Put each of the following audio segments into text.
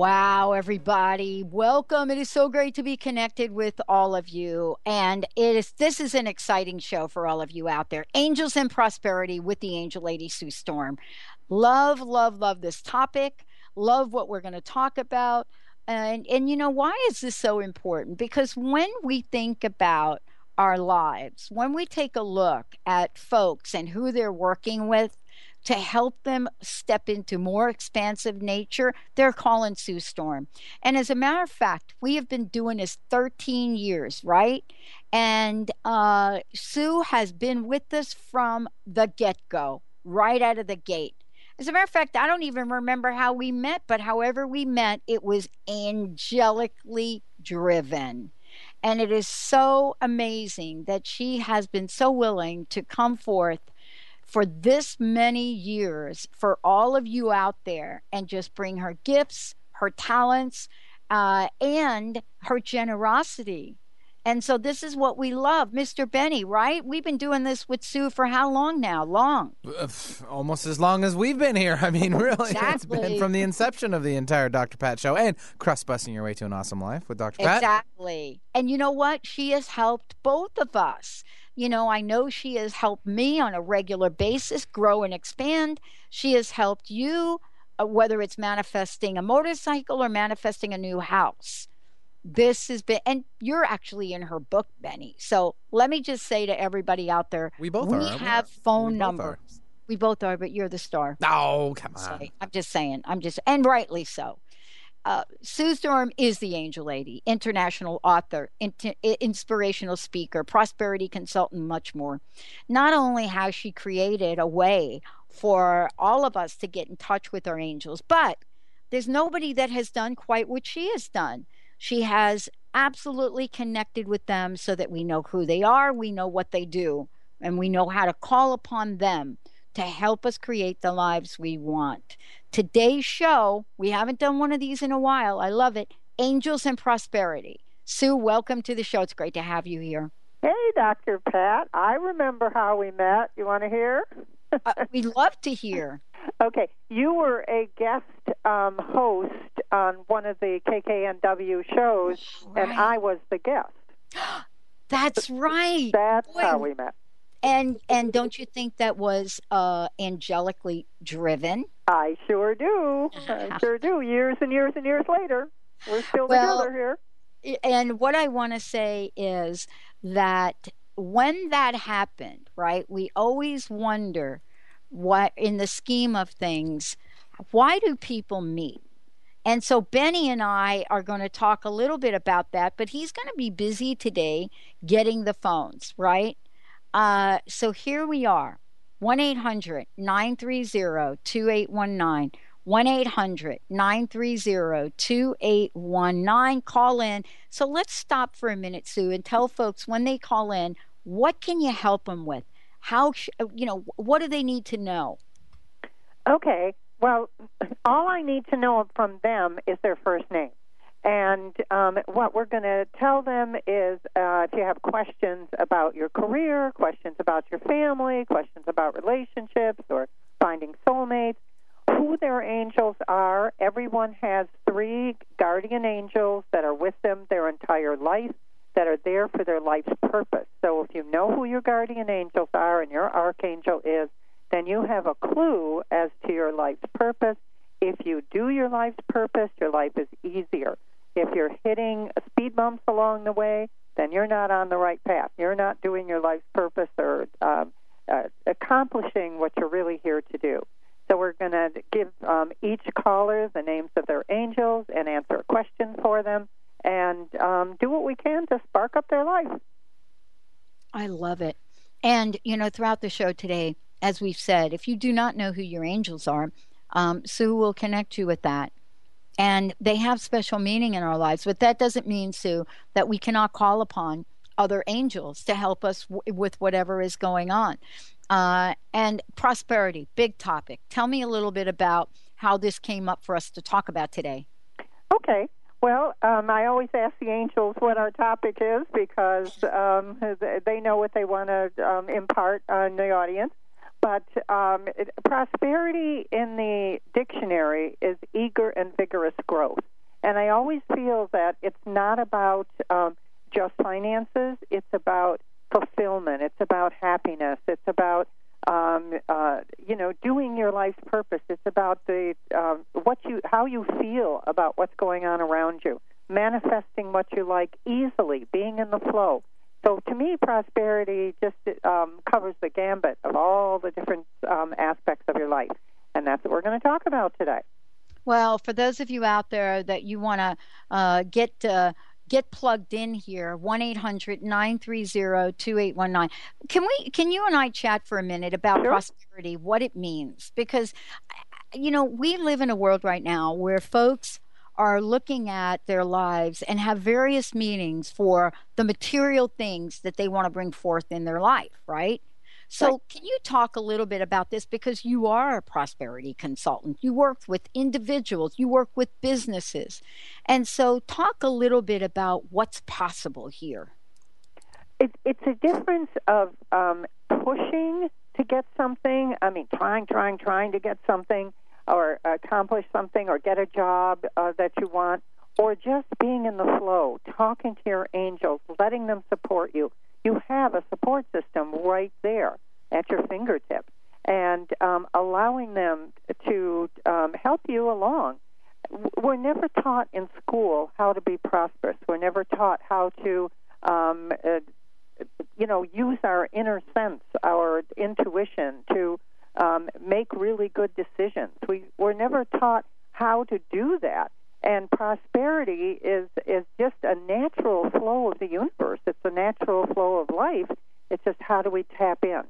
Wow, everybody. Welcome. It is so great to be connected with all of you. And it is this is an exciting show for all of you out there. Angels and Prosperity with the Angel Lady Sue Storm. Love, love, love this topic. Love what we're going to talk about. And and you know why is this so important? Because when we think about our lives, when we take a look at folks and who they're working with, to help them step into more expansive nature, they're calling Sue Storm. And as a matter of fact, we have been doing this 13 years, right? And uh, Sue has been with us from the get go, right out of the gate. As a matter of fact, I don't even remember how we met, but however we met, it was angelically driven. And it is so amazing that she has been so willing to come forth for this many years for all of you out there and just bring her gifts, her talents, uh, and her generosity. And so this is what we love, Mr. Benny, right? We've been doing this with Sue for how long now? Long. Uh, almost as long as we've been here. I mean, really, exactly. it's been from the inception of the entire Dr. Pat show and crust busting your way to an awesome life with Dr. Pat. Exactly. And you know what? She has helped both of us. You know, I know she has helped me on a regular basis grow and expand. She has helped you, uh, whether it's manifesting a motorcycle or manifesting a new house. This has been, and you're actually in her book, Benny. So let me just say to everybody out there, we both we are. have we phone we numbers. We both are, but you're the star. Oh, come on. I'm just saying. I'm just, and rightly so. Uh, Sue Storm is the Angel Lady, international author, inspirational speaker, prosperity consultant, much more. Not only has she created a way for all of us to get in touch with our angels, but there's nobody that has done quite what she has done. She has absolutely connected with them so that we know who they are, we know what they do, and we know how to call upon them to help us create the lives we want. Today's show, we haven't done one of these in a while. I love it. Angels and Prosperity. Sue, welcome to the show. It's great to have you here. Hey, Dr. Pat. I remember how we met. You want to hear? uh, we'd love to hear. Okay. You were a guest um, host on one of the KKNW shows, right. and I was the guest. That's right. That's Boy, how we met. And and don't you think that was uh, angelically driven? I sure do. I sure do. Years and years and years later, we're still well, together here. And what I want to say is that when that happened, right? We always wonder what, in the scheme of things, why do people meet? And so Benny and I are going to talk a little bit about that, but he's going to be busy today getting the phones, right? Uh, so here we are 1 800 930 2819. 1 800 930 2819. Call in. So let's stop for a minute, Sue, and tell folks when they call in, what can you help them with? How, sh- you know, what do they need to know? Okay. Well, all I need to know from them is their first name. And um, what we're going to tell them is uh, if you have questions about your career, questions about your family, questions about relationships or finding soulmates, who their angels are. Everyone has three guardian angels that are with them their entire life. that are there for their life's purpose. So if you know who your guardian angels are and your archangel is, then you have a clue as to your life's purpose. If you do your life's purpose, your life is easier. If you're hitting speed bumps along the way, then you're not on the right path. You're not doing your life's purpose or um, uh, accomplishing what you're really here to do. So we're going to give um, each caller the names of their angels and answer a question for them and um, do what we can to spark up their life. I love it. And, you know, throughout the show today, as we've said, if you do not know who your angels are, um, Sue will connect you with that. And they have special meaning in our lives. But that doesn't mean, Sue, that we cannot call upon other angels to help us w- with whatever is going on. Uh, and prosperity, big topic. Tell me a little bit about how this came up for us to talk about today. Okay. Well, um, I always ask the angels what our topic is because um, they know what they want to um, impart on the audience. But um, it, prosperity in the dictionary is eager and vigorous growth. And I always feel that it's not about um, just finances, it's about fulfillment, it's about happiness, it's about um, uh, you know, doing your life's purpose. It's about the um, what you, how you feel about what's going on around you, manifesting what you like easily, being in the flow. So to me, prosperity just um, covers the gambit of all the different um, aspects of your life, and that's what we're going to talk about today. Well, for those of you out there that you want to uh, get uh, get plugged in here 1-800-930-2819 can we can you and i chat for a minute about sure. prosperity what it means because you know we live in a world right now where folks are looking at their lives and have various meanings for the material things that they want to bring forth in their life, right? So, right. can you talk a little bit about this? Because you are a prosperity consultant. You work with individuals, you work with businesses. And so, talk a little bit about what's possible here. It, it's a difference of um, pushing to get something, I mean, trying, trying, trying to get something or accomplish something or get a job uh, that you want, or just being in the flow, talking to your angels, letting them support you. You have a support system right there at your fingertips, and um, allowing them to um, help you along. We're never taught in school how to be prosperous. We're never taught how to, um, uh, you know, use our inner sense, our intuition to um, make really good decisions. We we're never taught how to do that. And prosperity is is just a natural flow of the universe. It's a natural flow of life. It's just how do we tap in?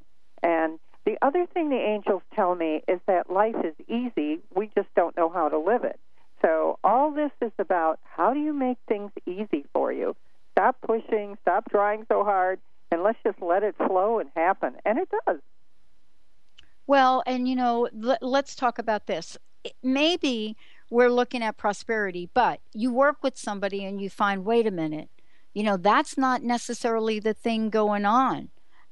And the other thing the angels tell me is that life is easy. We just don't know how to live it. So all this is about how do you make things easy for you? Stop pushing, stop trying so hard, and let's just let it flow and happen. And it does. Well, and you know, l- let's talk about this. Maybe we're looking at prosperity, but you work with somebody and you find, wait a minute, you know, that's not necessarily the thing going on.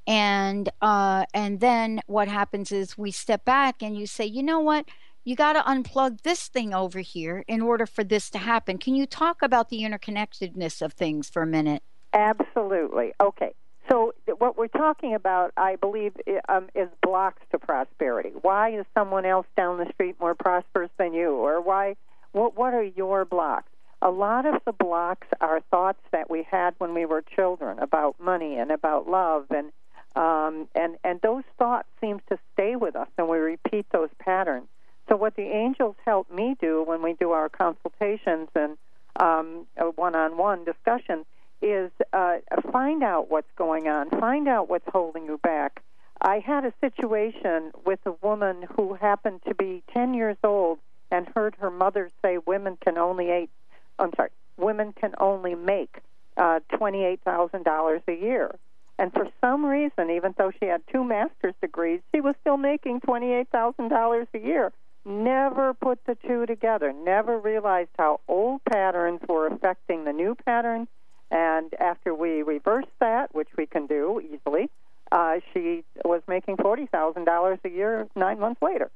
And uh, and then what happens is we step back and you say, you know what? You got to unplug this thing over here in order for this to happen. Can you talk about the interconnectedness of things for a minute? Absolutely. Okay. So what we're talking about, I believe, um, is blocks to prosperity. Why is someone else down the street more prosperous than you, or why? What What are your blocks? A lot of the blocks are thoughts that we had when we were children about money and about love, and um, and and those thoughts seem to stay with us, and we repeat those patterns. So what the angels help me do when we do our consultations and um, one-on-one discussions is uh, find out what's going on, find out what's holding you back. I had a situation with a woman who happened to be 10 years old and heard her mother say women can only eight, I'm sorry, women can only make uh, $28,000 a year. And for some reason, even though she had two master's degrees, she was still making $28,000 a year. Never put the two together, never realized how old patterns were affecting the new patterns and after we reversed that, which we can do easily, uh, she was making forty thousand dollars a year nine months later.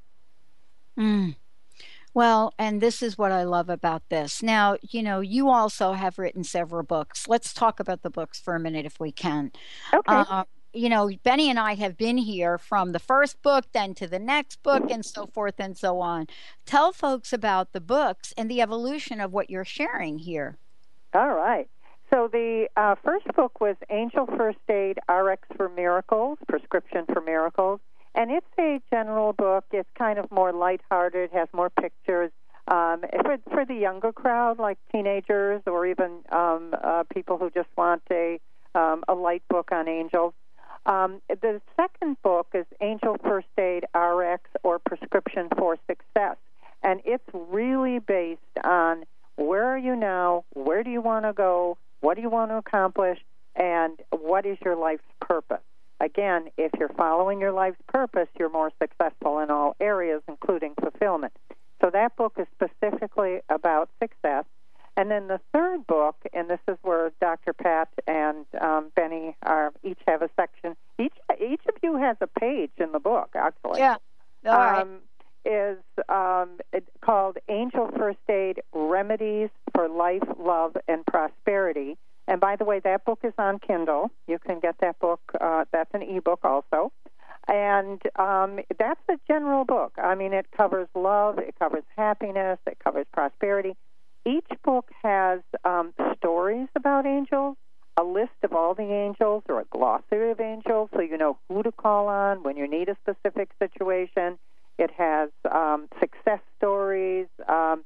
Mm. Well, and this is what I love about this. Now, you know, you also have written several books. Let's talk about the books for a minute if we can. Okay. Uh, you know, Benny and I have been here from the first book, then to the next book, and so forth and so on. Tell folks about the books and the evolution of what you're sharing here. All right. So the uh, first book was Angel First Aid RX for Miracles, Prescription for Miracles. And it's a general book. It's kind of more lighthearted, has more pictures. Um, for, for the younger crowd, like teenagers or even um, uh, people who just want a, um, a light book on angels. Um, the second book is Angel First Aid RX or Prescription for Success. And it's really based on where are you now, where do you want to go, what do you want to accomplish, and what is your life's purpose. Again, if you're following your life's purpose, you're more successful in all areas, including fulfillment. So that book is specifically about success. And then the third book, and this is where Dr. Pat and um, Benny are each have a section. Each each of you has a page in the book, actually. Yeah. All right. Is um, called Angel First Aid Remedies for Life, Love, and Prosperity. And by the way, that book is on Kindle. You can get that book. Uh, that's an ebook also. And um, that's a general book. I mean, it covers love, it covers happiness, it covers prosperity. Each book has um, stories about angels, a list of all the angels, or a glossary of angels, so you know who to call on when you need a specific situation. It has um, success stories. Um,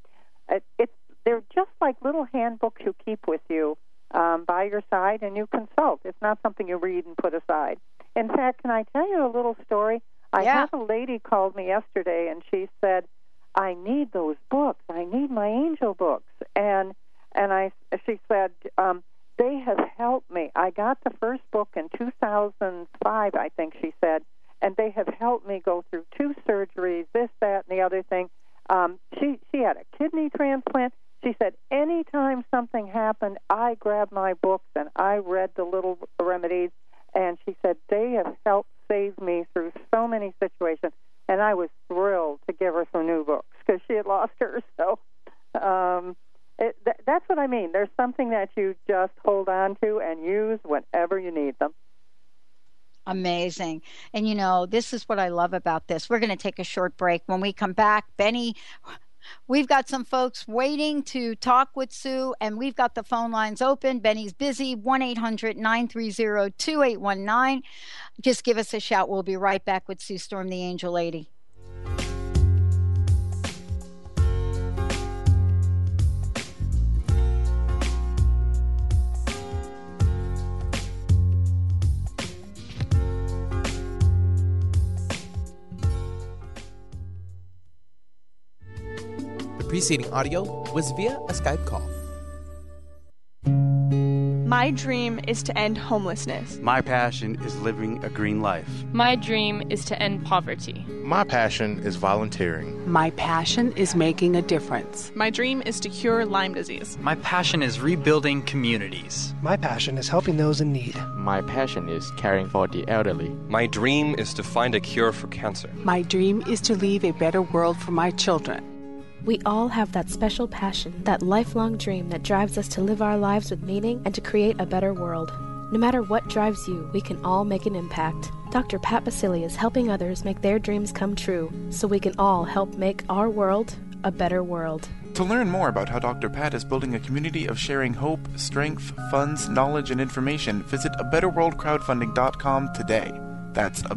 it, it's they're just like little handbooks you keep with you um, by your side and you consult. It's not something you read and put aside. In fact, can I tell you a little story? I Yeah. had a lady called me yesterday and she said, "I need those books. I need my angel books." And and I she said, um, "They have helped me. I got the first book in 2005, I think she said, and they have helped me go through two surgeries, this, that, and the other thing. Um, she she had a kidney transplant. She said, anytime something happened, I grabbed my books and I read the little remedies. And she said, they have helped save me through so many situations. And I was thrilled to give her some new books because she had lost hers. So um, it, th- that's what I mean. There's something that you just hold on to and use whenever you need them. Amazing. And you know, this is what I love about this. We're going to take a short break. When we come back, Benny, we've got some folks waiting to talk with Sue, and we've got the phone lines open. Benny's busy 1 800 930 2819. Just give us a shout. We'll be right back with Sue Storm, the Angel Lady. Preceding audio was via a Skype call. My dream is to end homelessness. My passion is living a green life. My dream is to end poverty. My passion is volunteering. My passion is making a difference. My dream is to cure Lyme disease. My passion is rebuilding communities. My passion is helping those in need. My passion is caring for the elderly. My dream is to find a cure for cancer. My dream is to leave a better world for my children. We all have that special passion, that lifelong dream that drives us to live our lives with meaning and to create a better world. No matter what drives you, we can all make an impact. Dr. Pat Baccili is helping others make their dreams come true so we can all help make our world a better world. To learn more about how Dr. Pat is building a community of sharing hope, strength, funds, knowledge, and information, visit a betterworldcrowdfunding.com today. That's a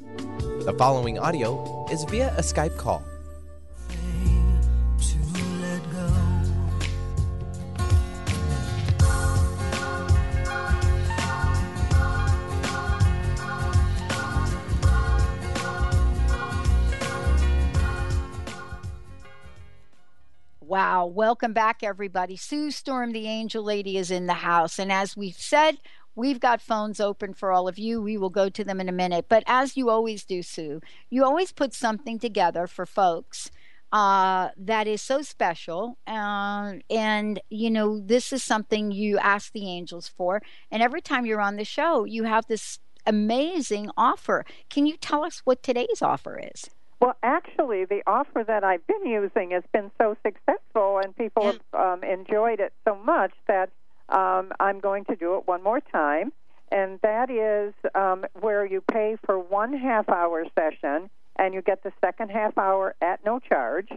The following audio is via a Skype call. Wow. Welcome back, everybody. Sue Storm, the angel lady, is in the house. And as we've said, we've got phones open for all of you. We will go to them in a minute. But as you always do, Sue, you always put something together for folks uh, that is so special. Uh, and, you know, this is something you ask the angels for. And every time you're on the show, you have this amazing offer. Can you tell us what today's offer is? Well, actually, the offer that I've been using has been so successful, and people have um, enjoyed it so much that um, I'm going to do it one more time. And that is um, where you pay for one half hour session, and you get the second half hour at no charge.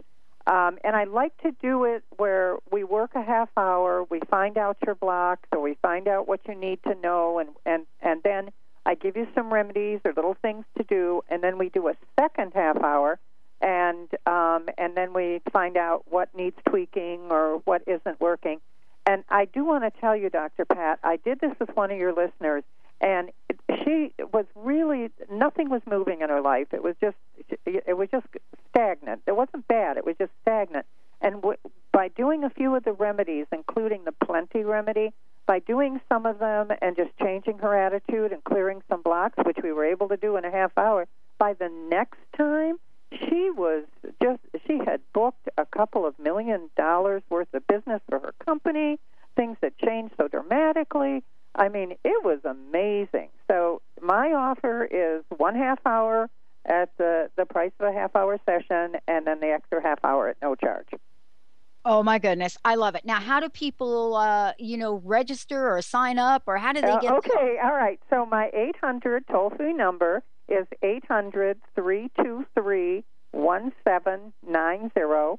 Um, and I like to do it where we work a half hour, we find out your blocks, or we find out what you need to know, and and and then I give you some remedies or little things to do, and then we do a second half hour, and um, and then we find out what needs tweaking or what isn't working. And I do want to tell you, Dr. Pat, I did this with one of your listeners, and she was really nothing was moving in her life. It was just it was just stagnant. It wasn't bad. It was just stagnant. And w- by doing a few of the remedies, including the plenty remedy, by doing some of them and just changing her attitude and clearing some blocks, which we were able to do in a half hour, by the next time, she was just, she had booked a couple of million dollars worth of business for her company. Things had changed so dramatically. I mean, it was amazing. So, my offer is one half hour at the, the price of a half hour session and then the extra half hour at no charge. Oh my goodness, I love it. Now, how do people, uh, you know, register or sign up, or how do they Uh, get? okay, all right. So my 800 toll free number is 800 323 1790.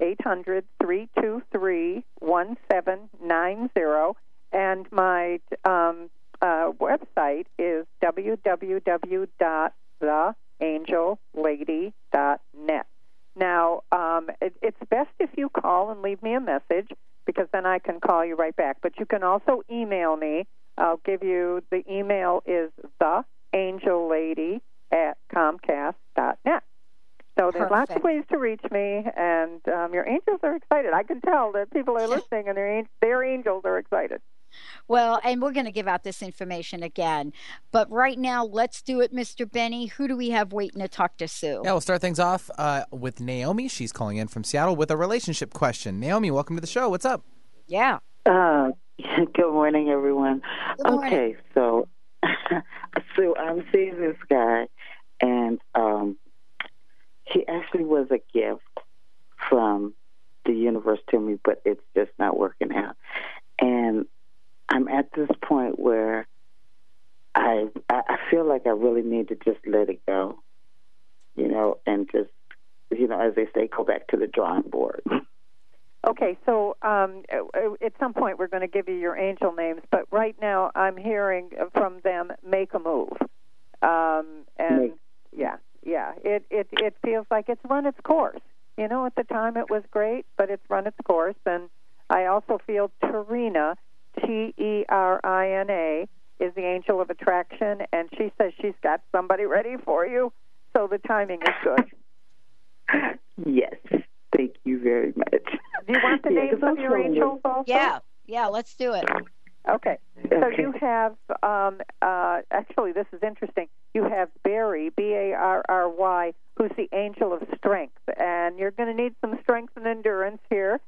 800 323 1790. And my um, uh, website is www.theangellady.net. Now, um, it, it's best if you call and leave me a message because then I can call you right back. But you can also email me. I'll give you the email is theangellady at comcast.net. So there's lots of ways to reach me, and um, your angels are excited. I can tell that people are listening, and their their angels are excited. Well, and we're going to give out this information again, but right now, let's do it, Mr. Benny. Who do we have waiting to talk to Sue? Yeah, we'll start things off uh, with Naomi. She's calling in from Seattle with a relationship question. Naomi, welcome to the show. What's up? Yeah. Uh, good morning, everyone. Good morning. Okay, so so I'm seeing this guy, and um, he actually was a gift from the universe to me, but it's just not working out. And I'm at this point where I I feel like I really need to just let it go, you know, and just you know, as they say, go back to the drawing board. Okay, so um, at some point we're going to give you your angel names, but right now I'm hearing from them make a move, um, and Make- yeah, yeah, it it it feels like it's run its course. You know, at the time it was great, but it's run its course, and I also feel Terina, T E R I N A, is the angel of attraction, and she says she's got somebody ready for you, so the timing is good. yes, thank you very much. Do you want the Yeah, names 'cause I'm of your angels also? Yeah, yeah, let's do it. Okay. So you have um, uh, actually this is interesting. You have Barry, B A R R Y, who's the angel of strength, and you're going to need some strength and endurance here.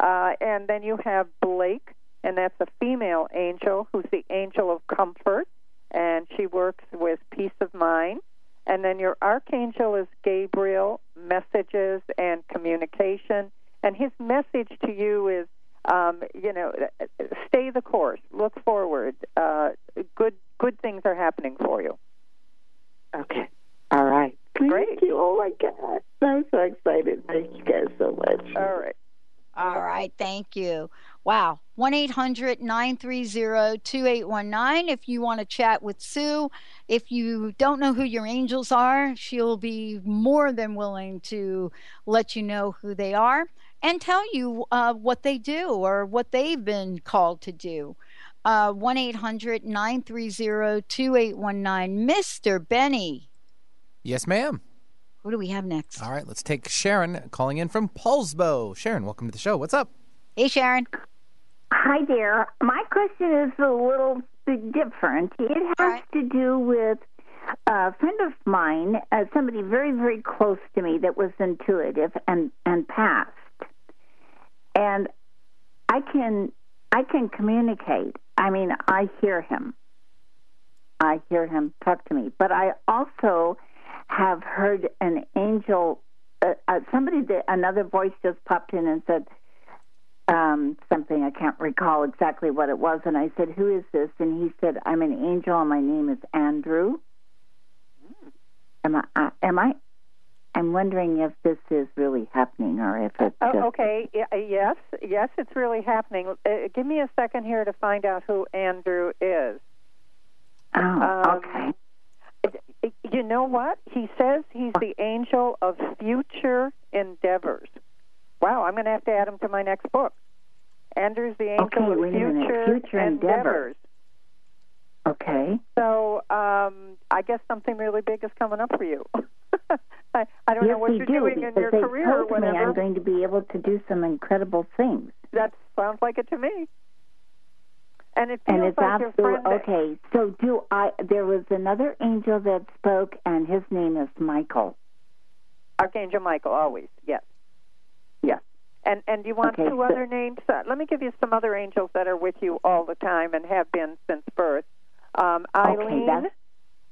Uh, and then you have Blake, and that's a female angel who's the angel of comfort, and she works with peace of mind. And then your archangel is Gabriel, messages and communication. And his message to you is, um, you know, stay the course, look forward. Uh, good, good things are happening for you. Okay. All right. Great. Thank you. Oh my God. I'm so excited. Thank you guys so much. All right. All right. Thank you. Wow. 1 800 930 2819. If you want to chat with Sue, if you don't know who your angels are, she'll be more than willing to let you know who they are and tell you uh, what they do or what they've been called to do. Uh, 1 800 930 2819. Mr. Benny. Yes, ma'am. Who do we have next? All right, let's take Sharon calling in from Poulsbo. Sharon, welcome to the show. What's up? Hey, Sharon. Hi there. My question is a little bit different. It has right. to do with a friend of mine, uh, somebody very, very close to me that was intuitive and and passed. And I can I can communicate. I mean, I hear him. I hear him talk to me, but I also have heard an angel. Uh, uh, somebody, that, another voice just popped in and said um, something. I can't recall exactly what it was, and I said, "Who is this?" And he said, "I'm an angel, and my name is Andrew." Am I? Uh, am I? I'm wondering if this is really happening or if it's. Oh, okay. Uh, yes, yes, it's really happening. Uh, give me a second here to find out who Andrew is. Oh, um, okay. You know what? He says he's the angel of future endeavors. Wow, I'm going to have to add him to my next book. Andrew's the angel okay, of future, future endeavors. endeavors. Okay. So um, I guess something really big is coming up for you. I, I don't yes, know what you're do, doing in your they career told or whatever. Me I'm going to be able to do some incredible things. That sounds like it to me. And it feels and it's like friend okay. So do I? There was another angel that spoke, and his name is Michael. Archangel Michael, always yes. And and you want okay, two other names? Uh, let me give you some other angels that are with you all the time and have been since birth. Um, Eileen, okay,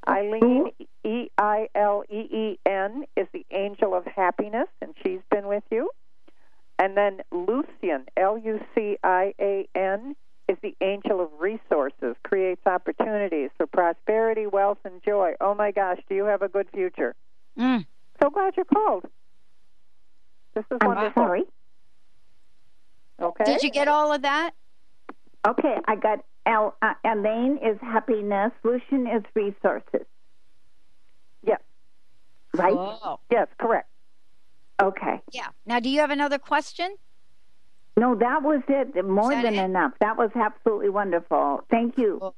Eileen, E I L E E N, is the angel of happiness, and she's been with you. And then Lucian, L U C I A N, is the angel of resources, creates opportunities for prosperity, wealth, and joy. Oh my gosh, do you have a good future? Mm. So glad you called. This is I'm wonderful. sorry. Okay. Did you get all of that? Okay, I got El, uh, Elaine is happiness. Lucian is resources. Yes. Right? Oh. Yes, correct. Okay. Yeah. Now, do you have another question? No, that was it. More than it? enough. That was absolutely wonderful. Thank you.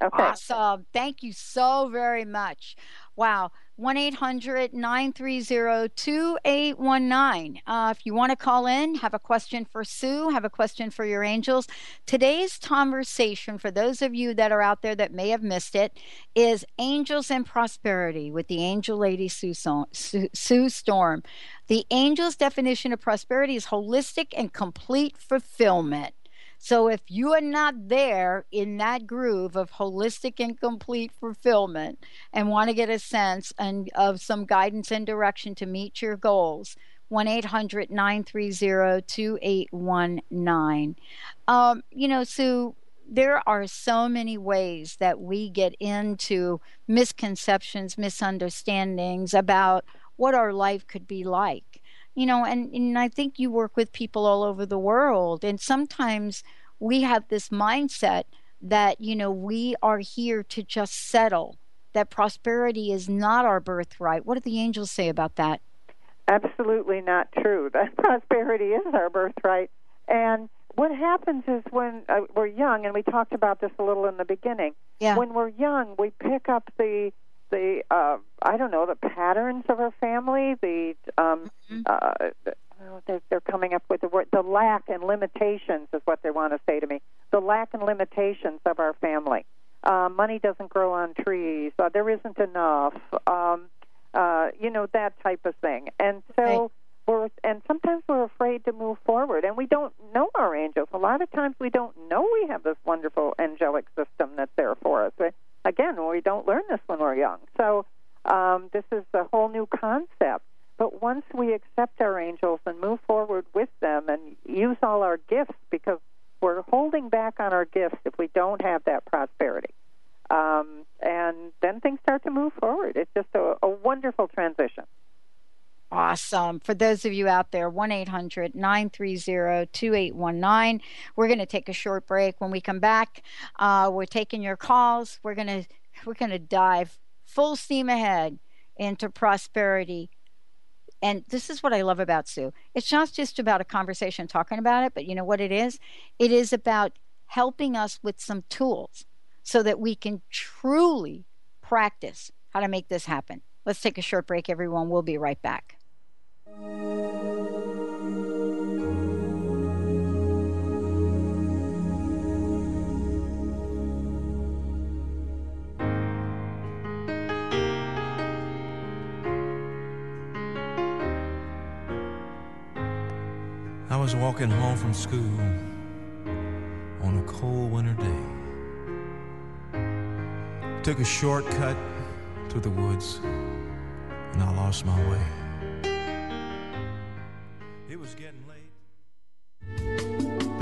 Okay. Awesome. Thank you so very much. Wow. 1 800 930 2819. Uh, if you want to call in, have a question for Sue, have a question for your angels. Today's conversation, for those of you that are out there that may have missed it, is Angels and Prosperity with the Angel Lady Sue, Sue, Sue Storm. The angel's definition of prosperity is holistic and complete fulfillment. So if you are not there in that groove of holistic and complete fulfillment and want to get a sense and of some guidance and direction to meet your goals, 1 800 930 2819. Um, you know, Sue, there are so many ways that we get into misconceptions, misunderstandings about what our life could be like you know and, and i think you work with people all over the world and sometimes we have this mindset that you know we are here to just settle that prosperity is not our birthright. What do the angels say about that? Absolutely not true. That prosperity is our birthright. And what happens is when uh, we're young and we talked about this a little in the beginning. Yeah. when we're young we pick up the the uh, I don't know the patterns of our family, the um, mm-hmm. uh, they're, they're coming up with the word the lack and limitations is what they want to say to me. The lack and limitations of our family. Uh, money doesn't grow on trees. Uh, there isn't enough. Um, uh, you know that type of thing. And so Right. we're and sometimes we're afraid to move forward, and we don't know our angels. A lot of times we don't know we have this wonderful angelic system that's there for us. Again, we don't learn this when we're young. So Um, this is a whole new concept. But once we accept our angels and move forward with them and use all our gifts, because we're holding back on our gifts if we don't have that prosperity. Um, and then things start to move forward. It's just a, a wonderful transition. Awesome. For those of you out there, 1 800 930 2819. We're going to take a short break. When we come back, uh, we're taking your calls. We're going to we're going to dive full steam ahead into prosperity. And this is what I love about Sue. It's not just about a conversation talking about it, but you know what it is? It is about helping us with some tools so that we can truly practice how to make this happen. Let's take a short break, everyone. We'll be right back. I was walking home from school on a cold winter day. Took a shortcut through the woods and I lost my way.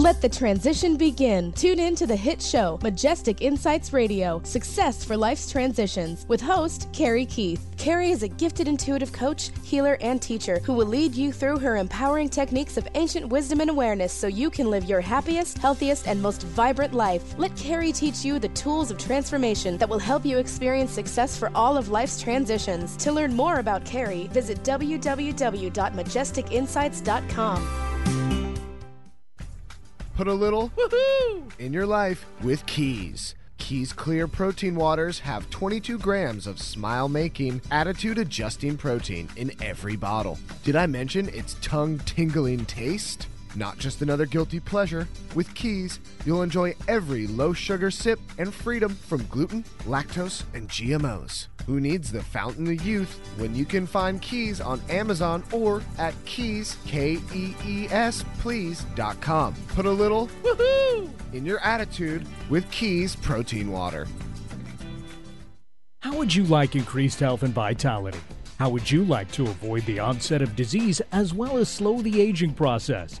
Let the transition begin. Tune in to the hit show, Majestic Insights Radio Success for Life's Transitions, with host Carrie Keith. Carrie is a gifted intuitive coach, healer, and teacher who will lead you through her empowering techniques of ancient wisdom and awareness so you can live your happiest, healthiest, and most vibrant life. Let Carrie teach you the tools of transformation that will help you experience success for all of life's transitions. To learn more about Carrie, visit www.majesticinsights.com. Put a little in your life with Keys. Keys Clear Protein Waters have 22 grams of smile making, attitude adjusting protein in every bottle. Did I mention its tongue tingling taste? Not just another guilty pleasure. With Keys, you'll enjoy every low sugar sip and freedom from gluten, lactose, and GMOs. Who needs the fountain of youth when you can find Keys on Amazon or at keys, K E E S, please.com. Put a little woohoo in your attitude with Keys Protein Water. How would you like increased health and vitality? How would you like to avoid the onset of disease as well as slow the aging process?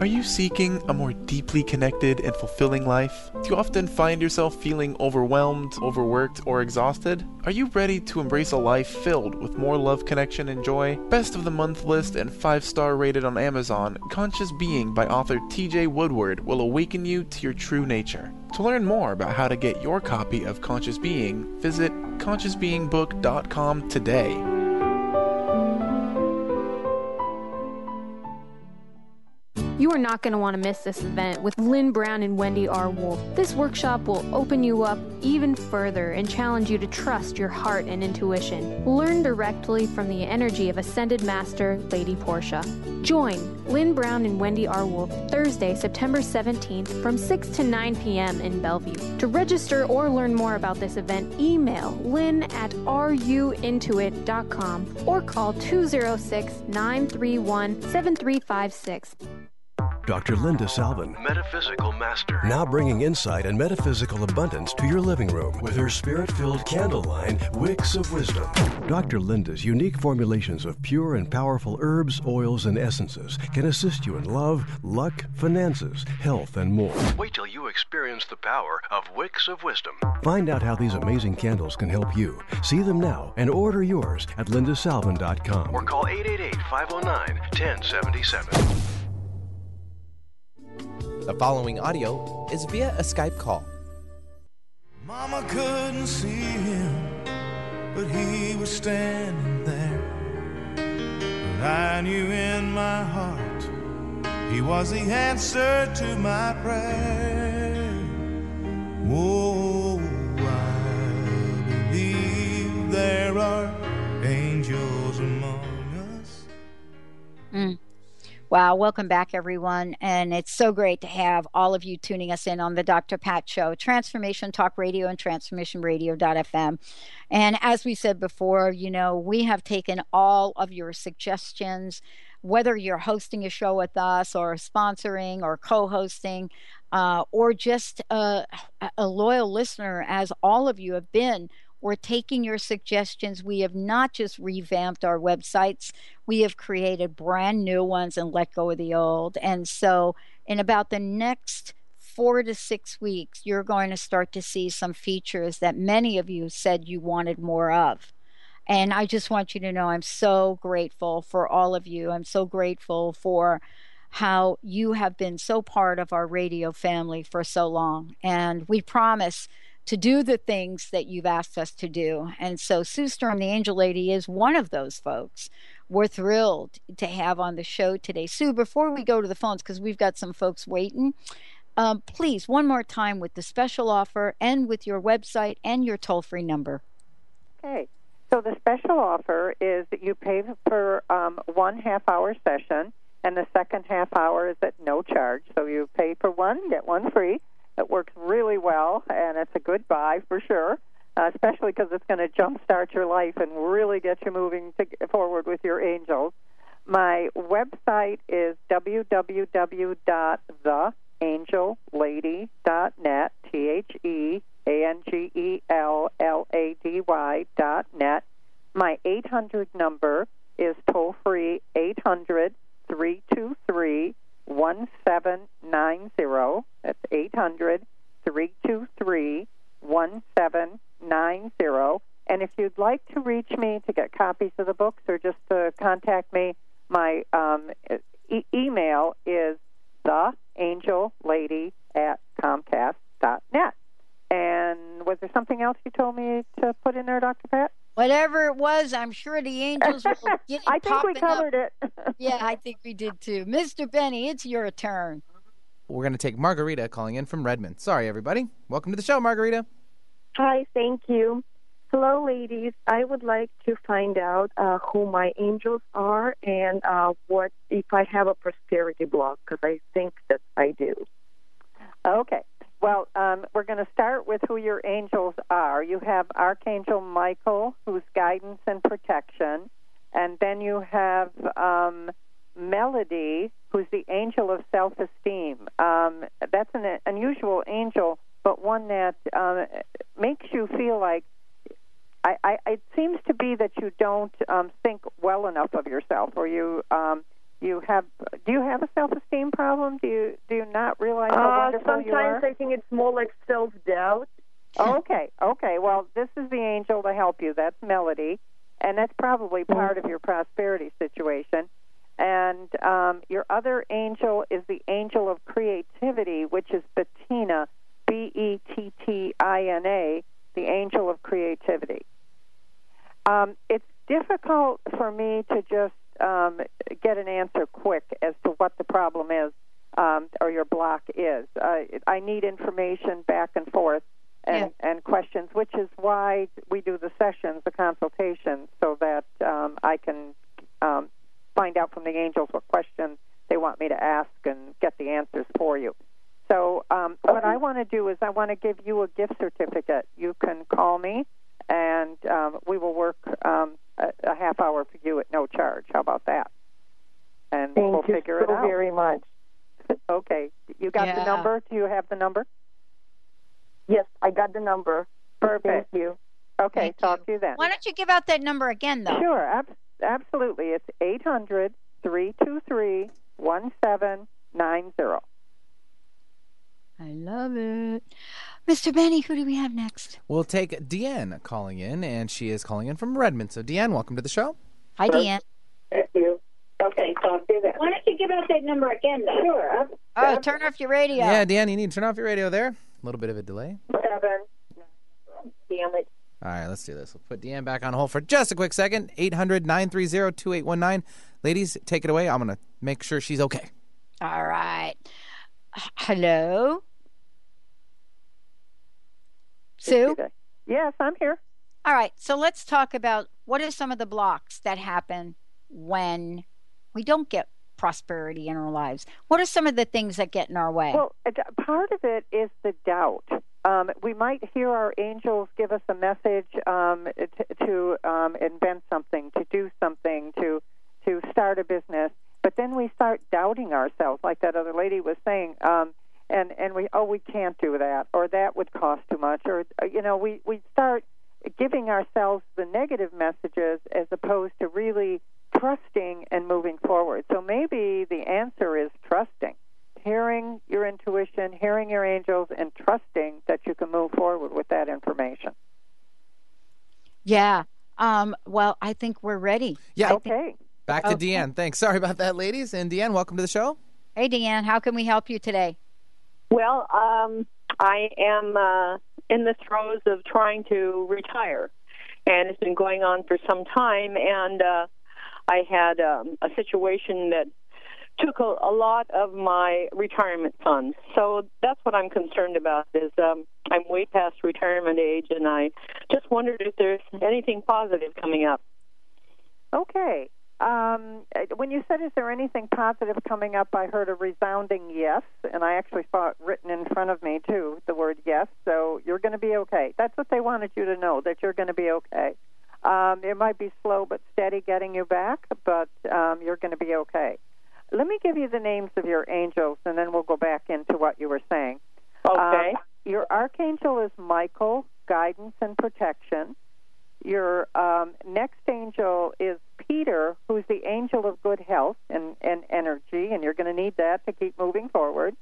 Are you seeking a more deeply connected and fulfilling life? Do you often find yourself feeling overwhelmed, overworked, or exhausted? Are you ready to embrace a life filled with more love, connection, and joy? Best of the month list and 5 star rated on Amazon, Conscious Being by author TJ Woodward will awaken you to your true nature. To learn more about how to get your copy of Conscious Being, visit consciousbeingbook.com today. You are not going to want to miss this event with Lynn Brown and Wendy R. Wolf. This workshop will open you up even further and challenge you to trust your heart and intuition. Learn directly from the energy of Ascended Master Lady Portia. Join Lynn Brown and Wendy R. Wolf Thursday, September 17th from 6 to 9 p.m. in Bellevue. To register or learn more about this event, email lynn at ruintuit.com or call 206 931 7356. Dr. Linda Salvin, Metaphysical Master. now bringing insight and metaphysical abundance to your living room with her spirit filled candle line, Wicks of Wisdom. Dr. Linda's unique formulations of pure and powerful herbs, oils, and essences can assist you in love, luck, finances, health, and more. Wait till you experience the power of Wicks of Wisdom. Find out how these amazing candles can help you. See them now and order yours at lindasalvin.com. Or call 888 509 1077. The following audio is via a Skype call. Mama couldn't see him, but he was standing there. And I knew in my heart he was the answer to my prayer. Oh, I believe there are angels among us. Mm. Wow, welcome back, everyone. And it's so great to have all of you tuning us in on the Dr. Pat Show, Transformation Talk Radio and TransformationRadio.fm. And as we said before, you know, we have taken all of your suggestions, whether you're hosting a show with us or sponsoring or co hosting, uh, or just a, a loyal listener, as all of you have been we're taking your suggestions. We have not just revamped our websites, we have created brand new ones and let go of the old. And so, in about the next four to six weeks, you're going to start to see some features that many of you said you wanted more of. And I just want you to know I'm so grateful for all of you. I'm so grateful for how you have been so part of our radio family for so long. And we promise to do the things that you've asked us to do. And so Sue Storm, the Angel Lady, is one of those folks. We're thrilled to have on the show today. Sue, before we go to the phones, because we've got some folks waiting, um, please, one more time with the special offer and with your website and your toll free number. Okay. So the special offer is that you pay for um, one half hour session, and the second half hour is at no charge. So you pay for one, get one free. It works really well, and it's a good buy for sure, uh, especially because it's going to jumpstart your life and really get you moving to, forward with your angels. My website is www.theangellady.net, T H E A N G E L L A D Y dot net. My 800 number is toll free 800 323 1790. That's 800 323 1790. And if you'd like to reach me to get copies of the books or just to contact me, my um, e- email is theangellady at comcast.net. And was there something else you told me to put in there, Dr. Pat? Whatever it was, I'm sure the angels will get I think we covered up. it. yeah, I think we did too. Mr. Benny, it's your turn. We're going to take Margarita calling in from Redmond. Sorry, everybody. Welcome to the show, Margarita. Hi, thank you. Hello, ladies. I would like to find out uh, who my angels are and uh, what if I have a prosperity block because I think that I do. Okay. Well, um, we're going to start with who your angels are. You have Archangel Michael, who's guidance and protection, and then you have um, Melody, who's the angel of self-esteem. Um, that's an unusual angel, but one that um, makes you feel like. I, I, it seems to be that you don't um, think well enough of yourself, or you um, you have do you have a self esteem problem? Do you do you not realize how uh, wonderful you are? Sometimes I think it's more like self doubt. okay, okay. Well, this is the angel to help you. That's Melody, and that's probably part of your prosperity situation. And um, your other angel is the angel of creativity, which is Bettina, B E T T I N A, the angel of creativity. Um, it's difficult for me to just um, get an answer quick as to what the problem is um, or your block is. Uh, I need information back and forth and, yeah. and questions, which is why we do the sessions, the consultations, so that um, I can um, find out from the angels what questions they want me to ask and get the answers for you. So, um, what I want to do is I want to give you a gift certificate. You can call me, and um, we will work um, a, a, half hour for you at no charge. How about that? And Thank we'll figure so it out. Thank you very much. Okay, you got Yeah. the number? Do you have the number? Yes, I got the number. Perfect. Thank you. Okay, Thank talk to you then. Why don't you give out that number again, though? Sure, ab- absolutely. It's eight hundred three two three one seven nine zero. I love it. Mr. Benny, who do we have next? We'll take Deanne calling in, and she is calling in from Redmond. So, Deanne, welcome to the show. Hi, Deanne. Thank you. Okay, talk to you then. Why don't you give out that number again, though? Sure. Oh, turn off your radio. Yeah, Deanne, you need to turn off your radio there. A little bit of a delay. Seven. Damn it. All right, let's do this. We'll put Deanne back on hold for just a quick second. 800 930 2819. Ladies, take it away. I'm going to make sure she's okay. All right. Hello? Sue? Yes, I'm here. All right, so let's talk about what are some of the blocks that happen when we don't get prosperity in our lives? What are some of the things that get in our way? Well, part of it is the doubt. Um, we might hear our angels give us a message um, to, to um, invent something, to do something, to to start a business, but then we start doubting ourselves, like that other lady was saying. Um, and and we oh we can't do that or that would cost too much or uh, you know we we start giving ourselves the negative messages as opposed to really trusting and moving forward. So maybe the answer is trusting hearing your intuition hearing your angels and trusting that you can move forward with that information. Yeah. Um, well i think we're ready. Yeah. Okay. Back to okay. deanne. Thanks. Sorry about that ladies and deanne welcome to the show. Hey deanne how can we help you today well, um, I am uh, in the throes of trying to retire, and it's been going on for some time. And uh, I had um, a situation that took a, a lot of my retirement funds. So that's what I'm concerned about. Is um, I'm way past retirement age, and I just wondered if there's anything positive coming up. Okay. Um, when you said, "Is there anything positive coming up?" I heard a resounding yes, and I actually saw it written in front of me too. The word yes. So you're going to be okay. That's what they wanted you to know that you're going to be okay. Um, it might be slow but steady getting you back, but um, you're going to be okay. Let me give you the names of your angels, and then we'll go back into what you were saying. Okay. Um, your archangel is Michael, guidance and protection. Your um, next angel is Peter, who's the angel of good health and, and energy, and you're going to need that to keep moving forward.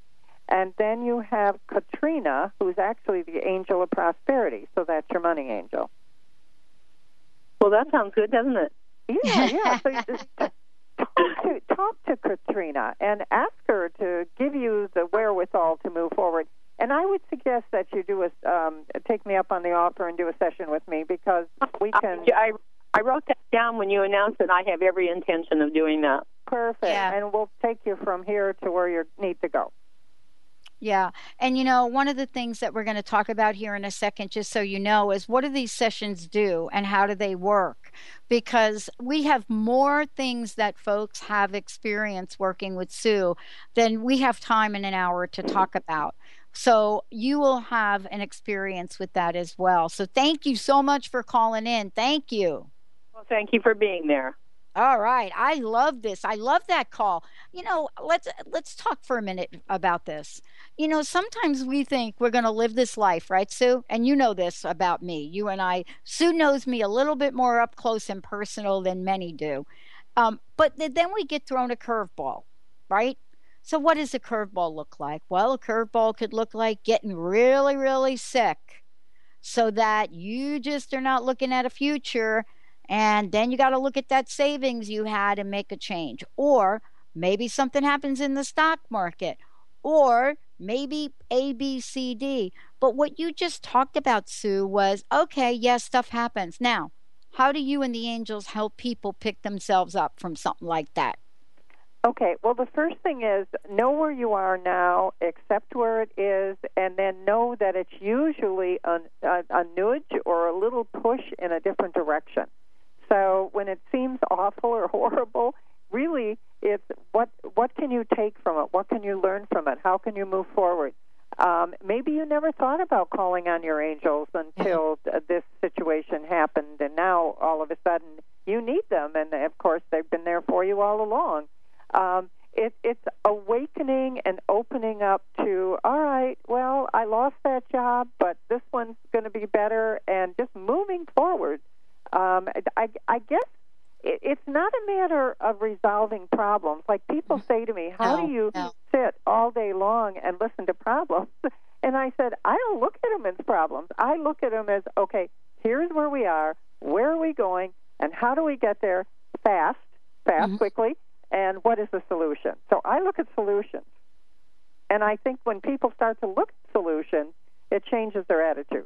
And then you have Katrina, who's actually the angel of prosperity. So that's your money angel. Well, that sounds good, doesn't it? Yeah, yeah. So talk, to, talk to Katrina and ask her to give you the wherewithal to move forward. And I would suggest that you do a um, take me up on the offer and do a session with me because we can. I, I wrote that down when you announced that I have every intention of doing that. Perfect. Yeah. And we'll take you from here to where you need to go. Yeah. And you know, one of the things that we're going to talk about here in a second, just so you know, is what do these sessions do and how do they work? Because we have more things that folks have experience working with Sue than we have time in an hour to talk about. So you will have an experience with that as well. So thank you so much for calling in. Thank you. Well, thank you for being there. All right. I love this. I love that call. You know, let's let's talk for a minute about this. You know, sometimes we think we're going to live this life, right, Sue? And you know this about me. You and I Sue knows me a little bit more up close and personal than many do. Um, but then we get thrown a curveball, right? So, what does a curveball look like? Well, a curveball could look like getting really, really sick so that you just are not looking at a future. And then you got to look at that savings you had and make a change. Or maybe something happens in the stock market. Or maybe A, B, C, D. But what you just talked about, Sue, was okay, yes, stuff happens. Now, how do you and the angels help people pick themselves up from something like that? Okay, well, the first thing is know where you are now, accept where it is, and then know that it's usually a, a, a nudge or a little push in a different direction. So when it seems awful or horrible, really it's what what can you take from it? What can you learn from it? How can you move forward? Um, maybe you never thought about calling on your angels until this situation happened, and now all of a sudden you need them, and of course they've been there for you all along. Um, it, it's awakening and opening up to, all right, well, I lost that job, but this one's going to be better, and just moving forward. Um, I, I guess it, it's not a matter of resolving problems. Like people say to me, how no, do you no. sit all day long and listen to problems? And I said, I don't look at them as problems. I look at them as, okay, here's where we are, where are we going, and how do we get there fast, fast, Mm-hmm. quickly, and what is the solution? So I look at solutions. And I think when people start to look at solutions, it changes their attitude.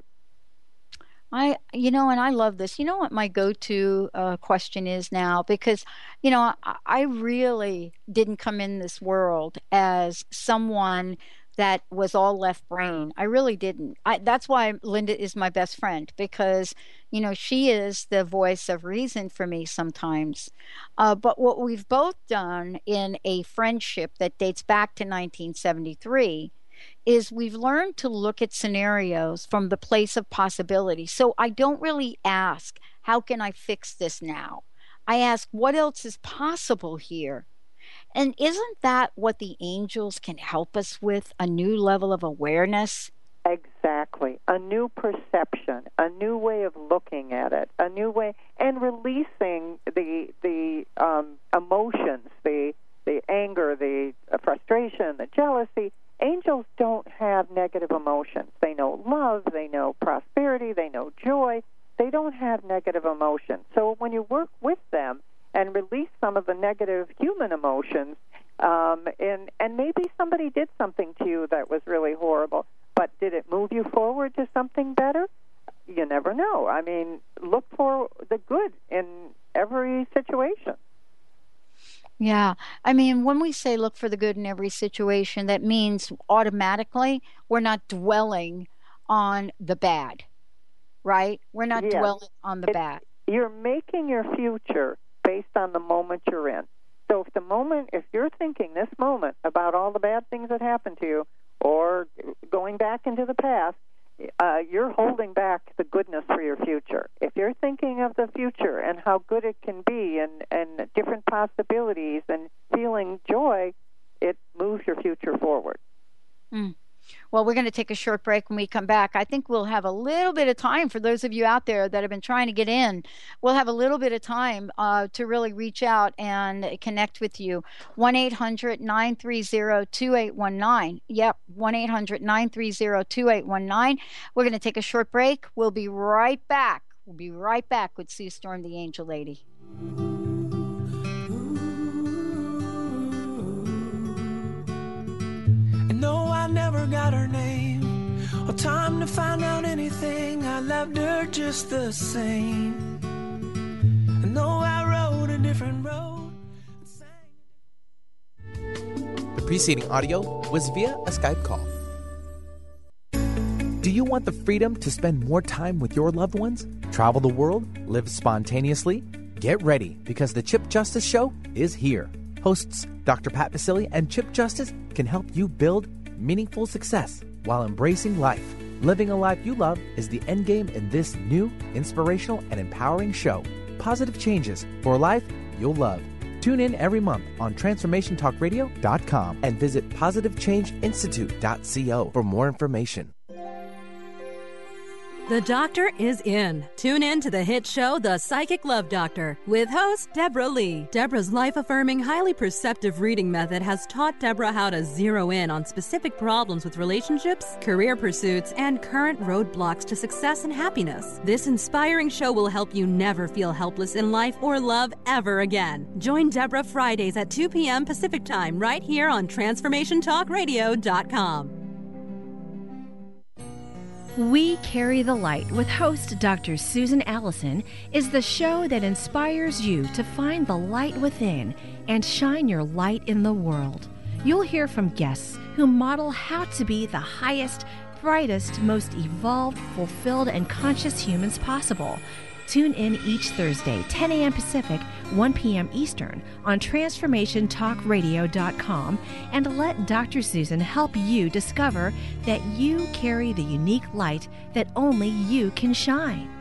I, you know, and I love this. You know what my go-to uh, question is now because, you know, I, I really didn't come in this world as someone that was all left brain. I really didn't. I, that's why Linda is my best friend because, you know, she is the voice of reason for me sometimes. Uh, but what we've both done in a friendship that dates back to 1973 is we've learned to look at scenarios from the place of possibility. So I don't really ask, how can I fix this now? I ask, what else is possible here? And isn't that what the angels can help us with? A new level of awareness? Exactly. A new perception, a new way of looking at it, a new way, and releasing the the um, emotions, the the anger, the frustration, the jealousy. Angels don't have negative emotions. They know love, they know prosperity, they know joy. They don't have negative emotions. So when you work with them, and release some of the negative human emotions. Um, and and maybe somebody did something to you that was really horrible, but did it move you forward to something better? You never know. I mean, look for the good in every situation. Yeah. I mean, when we say look for the good in every situation, that means automatically we're not dwelling on the bad, right? We're not yes. dwelling on the bad. You're making your future based on the moment you're in. So if the moment, if you're thinking this moment about all the bad things that happened to you, or going back into the past, uh, you're holding back the goodness for your future. If you're thinking of the future and how good it can be, and and different possibilities, and feeling joy, it moves your future forward. Mm. Well, we're going to take a short break when we come back. I think we'll have a little bit of time for those of you out there that have been trying to get in. We'll have a little bit of time uh, to really reach out and connect with you. 1 800 930 2819. Yep, 1 800 930 2819. We're going to take a short break. We'll be right back. We'll be right back with Sue Storm, the Angel Lady. Never got her name or time to find out anything. I loved her just the same. And though I rode a different road. The preceding audio was via a Skype call. Do you want the freedom to spend more time with your loved ones? Travel the world? Live spontaneously? Get ready because the Chip Justice Show is here. Hosts Dr. Pat Baccili and Chip Justice can help you build meaningful success while embracing life. Living a life you love is the end game in this new, inspirational, and empowering show. Positive changes for a life you'll love. Tune in every month on TransformationTalkRadio.com and visit PositiveChangeInstitute.co for more information. The doctor is in. Tune in to the hit show, The Psychic Love Doctor, with host Deborah Lee. Deborah's life affirming, highly perceptive reading method has taught Deborah how to zero in on specific problems with relationships, career pursuits, and current roadblocks to success and happiness. This inspiring show will help you never feel helpless in life or love ever again. Join Deborah Fridays at 2 p.m. Pacific Time right here on TransformationTalkRadio.com. We Carry the Light with host Dr. Susan Allison is the show that inspires you to find the light within and shine your light in the world. You'll hear from guests who model how to be the highest, brightest, most evolved, fulfilled, and conscious humans possible. Tune in each Thursday, 10 a.m. Pacific, 1 p.m. Eastern, on TransformationTalkRadio.com and let Dr. Susan help you discover that you carry the unique light that only you can shine.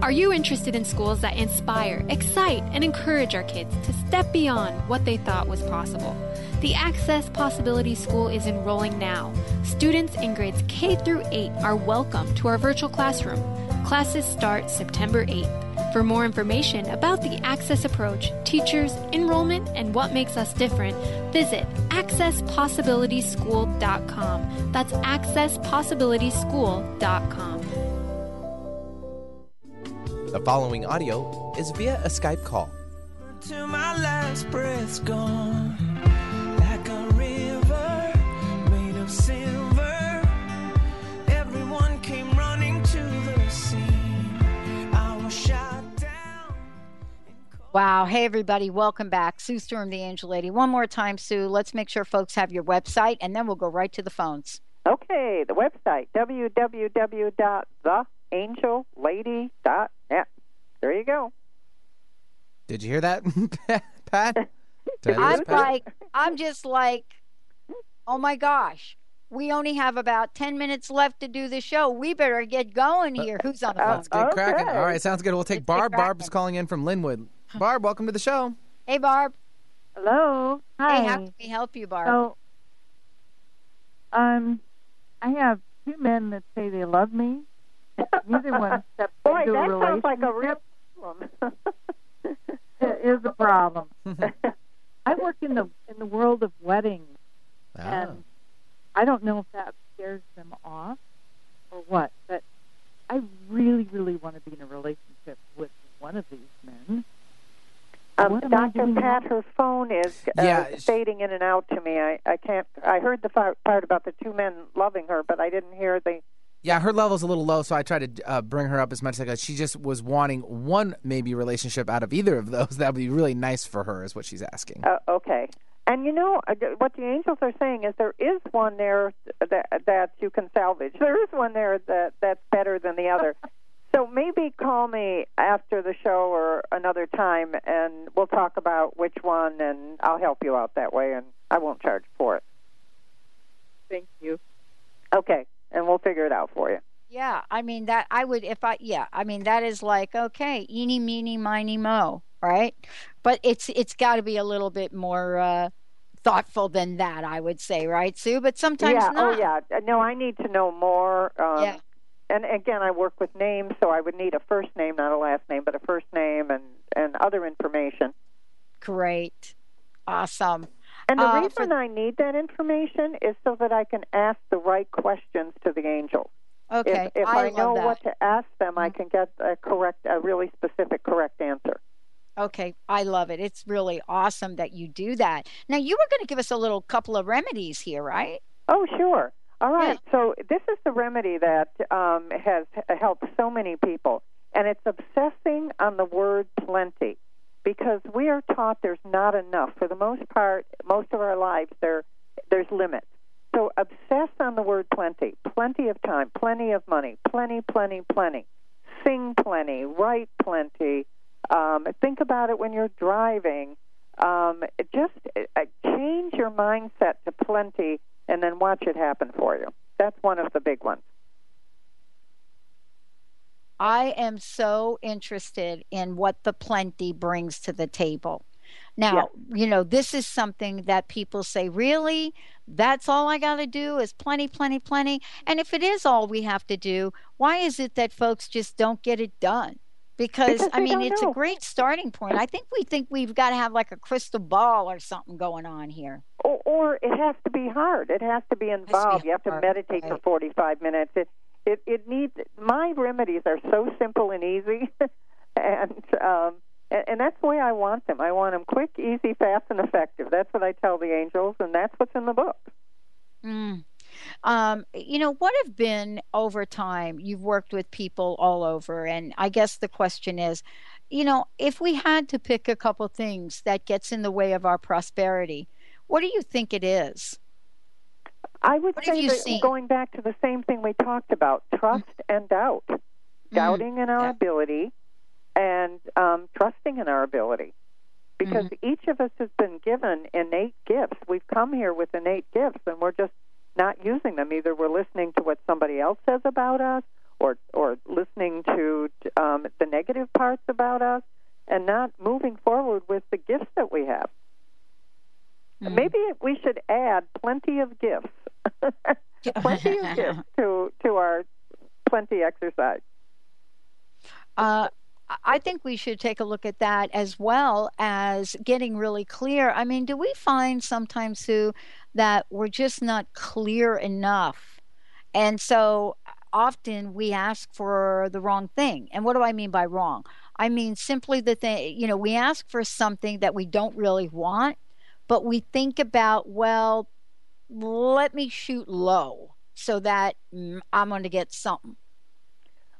Are you interested in schools that inspire, excite, and encourage our kids to step beyond what they thought was possible? The Access Possibility School is enrolling now. Students in grades K through 8 are welcome to our virtual classroom. Classes start September 8th. For more information about the Access approach, teachers, enrollment, and what makes us different, visit accesspossibilityschool.com. That's accesspossibilityschool.com. The following audio is via a Skype call. Till my last breath's gone, like a river made of silver. Everyone came running to the scene. I was shot down. Wow. Hey, everybody. Welcome back. Sue Storm, the Angel Lady. One more time, Sue. Let's make sure folks have your website, and then we'll go right to the phones. Okay, the website www.theangellady.net. There you go. Did you hear that, Pat? I lose I'm Pat? like, I'm just like, oh my gosh. We only have about 10 minutes left to do the show. We better get going here. Who's on the phone? Let's get cracking. All right, sounds good. We'll take Barb. Barb's calling in from Lynnwood. Barb, welcome to the show. Hey, Barb. Hello. Hi. Hey, how can we help you, Barb? So, um, I have two men that say they love me. Neither one steps Boy, into that a sounds like a real problem. It is a problem. I work in the in the world of weddings, and I don't know if that scares them off or what. But I really, really want to be in a relationship with one of these men. Um, What am I Dr. Pat, her phone is uh, Yeah, fading in and out to me. I, I can't. I heard the part, part about the two men loving her, but I didn't hear the. Yeah, her level's a little low, so I tried to uh, bring her up as much as I could. She just was wanting one maybe relationship out of either of those. That would be really nice for her, is what she's asking. Uh, okay. And you know uh, what the angels are saying is there is one there that that you can salvage. There is one there that that's better than the other. so maybe call me after the show or another time, and we'll talk about which one, and I'll help you out that way, and I won't charge for it. Thank you. Okay, and we'll figure it out for you. Yeah, I mean that I would if I yeah, I mean that is like okay, eeny meeny miny mo, right? But it's it's got to be a little bit more uh thoughtful than that, I would say, right, Sue? But sometimes yeah. not. Oh, yeah. Uh, No, I need to know more. Um, Yeah. And again, I work with names, so I would need a first name, not a last name, but a first name and and other information. Great, awesome. And the Uh, reason I need that information is so that I can ask the right questions to the angels. Okay, If, if I I, know that. Mm-hmm. what to ask them, I can get a correct, a really specific, correct answer. Okay, I love it. It's really awesome that you do that. Now you were going to give us a little couple of remedies here, right? Oh, sure. All right. So this is the remedy that um, has helped so many people, and it's obsessing on the word plenty, because we are taught there's not enough. For the most part, most of our lives, there there's limits. So obsess on the word plenty. Plenty of time, plenty of money, plenty, plenty, plenty. Sing plenty, write plenty. Um, think about it when you're driving. Um, just uh, change your mindset to plenty and then watch it happen for you. That's one of the big ones. I am so interested in what the plenty brings to the table. Now, you know, this is something that people say, really? That's all I got to do is plenty, plenty, plenty. And if it is all we have to do, why is it that folks just don't get it done? Because, Because I mean, it's know. a great starting point. I think we think we've got to have like a crystal ball or something going on here. Or, or it has to be hard. It has to be involved. you have to meditate for 45 minutes. It, it, it needs. My remedies are so simple and easy, and um, and, that's the way I want them. I want them quick, easy, fast, and effective. That's what I tell the angels, and that's what's in the book. Mm. Um, you know, what have been over time? You've worked with people all over, and I guess the question is, you know, if we had to pick a couple things that gets in the way of our prosperity, what do you think it is? I would What say that seen? going back to the same thing we talked about, trust and doubt, doubting in our ability, and um, trusting in our ability. Because each of us has been given innate gifts. We've come here with innate gifts, and we're just not using them. Either we're listening to what somebody else says about us, or or listening to um, the negative parts about us, and not moving forward with the gifts that we have. Maybe we should add plenty of gifts, plenty of gifts to to our plenty exercise. Uh, I think we should take a look at that as well as getting really clear. I mean, do we find sometimes, Sue, that we're just not clear enough? And so often we ask for the wrong thing. And what do I mean by wrong? I mean simply the thing, you know, we ask for something that we don't really want, but we think about, well, let me shoot low so that mm, I'm going to get something.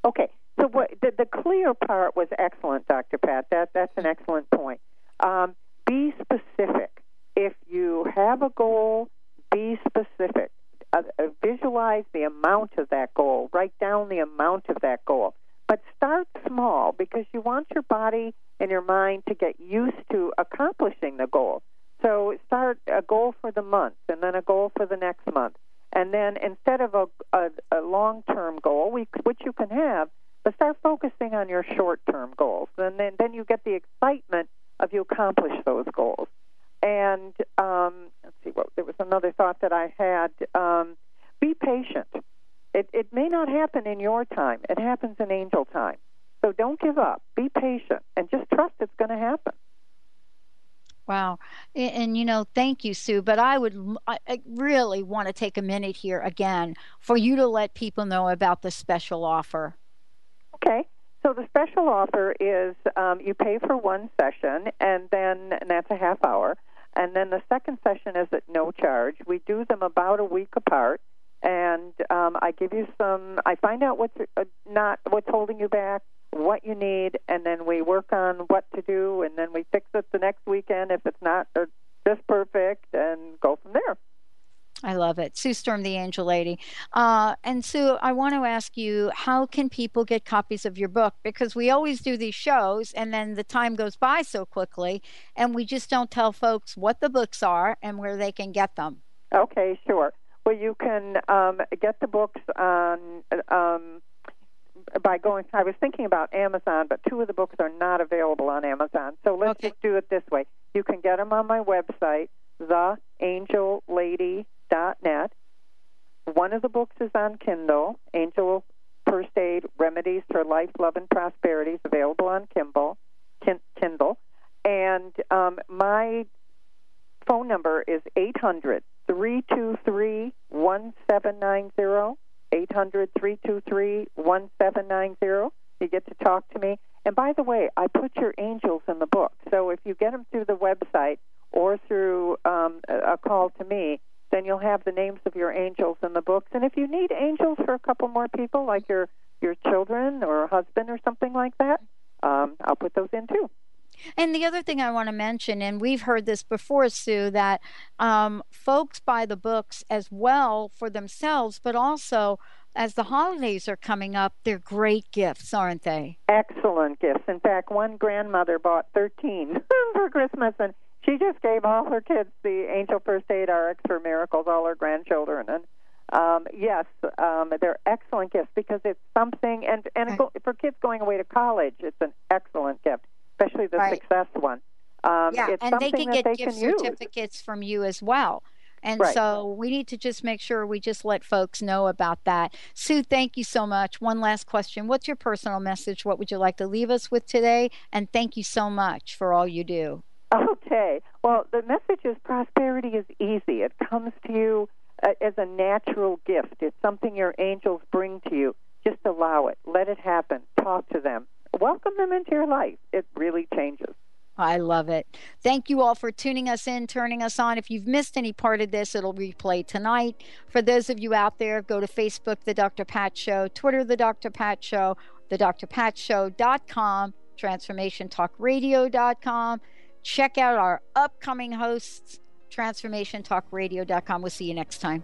Okay, so what, the, the clear part was excellent, Dr. Pat. That that's an excellent point. Um, be specific. If you have a goal, be specific. Uh, uh, visualize the amount of that goal. Write down the amount of that goal. But start small because you want your body and your mind to get used to accomplishing the goal. So start a goal for the month and then a goal for the next month. And then instead of a, a, a long term goal, we, which you can have, but start focusing on your short term goals. And then, then you get the excitement of you accomplish those goals. And um, let's see, what there was another thought that I had. Um, be patient. It, it may not happen in your time. It happens in angel time. So don't give up. Be patient and just trust it's going to happen. Wow. And, and, you know, thank you, Sue. But I would, I, I really want to take a minute here again for you to let people know about the special offer. Okay. So the special offer is um, you pay for one session, and then and that's a half hour, and then the second session is at no charge. We do them about a week apart, and um, I give you some. I find out what's uh, not what's holding you back, what you need, and then we work on what to do, and then we fix it the next weekend if it's not uh, just perfect, and go from there. I love it. Sue Storm, the Angel Lady. Uh, and Sue, I want to ask you, how can people get copies of your book? Because we always do these shows and then the time goes by so quickly and we just don't tell folks what the books are and where they can get them. Okay, sure. Well, you can um, get the books on um, by going. I was thinking about Amazon, but two of the books are not available on Amazon. So let's just do it this way. You can get them on my website, theangellady.net. One of the books is on Kindle, Angel First Aid Remedies for Life, Love, and Prosperity is available on Kindle. Kin- Kindle. And um, my phone number is 800 323 1790. 800 323 1790. You get to talk to me. And by the way, I put your angels in the book. So if you get them through the website or through um, a call to me, then you'll have the names of your angels in the books. And if you need angels for a couple more people, like your your children or husband or something like that, um, I'll put those in too. And the other thing I want to mention, and we've heard this before, Sue, that um, folks buy the books as well for themselves, but also as the holidays are coming up, they're great gifts, aren't they? Excellent gifts. In fact, one grandmother bought 13 for Christmas, and she just gave all her kids the Angel First Aid RX for Miracles, all her grandchildren. And um, yes, um, they're excellent gifts because it's something, and, and go, for kids going away to college, it's an excellent gift, especially the Right. success one. Um, yeah, it's and they can get they gift can use. certificates from you as well. And Right. so we need to just make sure we just let folks know about that. Sue, thank you so much. One last question. What's your personal message? What would you like to leave us with today? And thank you so much for all you do. Okay. Well, the message is prosperity is easy. It comes to you uh, as a natural gift. It's something your angels bring to you. Just allow it. Let it happen. Talk to them. Welcome them into your life. It really changes. I love it. Thank you all for tuning us in, turning us on. If you've missed any part of this, it'll replay tonight. For those of you out there, go to Facebook, The Dr. Pat Show, Twitter, The Dr. Pat Show, thedrpatshow.com, transformationtalkradio.com. Check out our upcoming hosts, transformationtalkradio.com. We'll see you next time.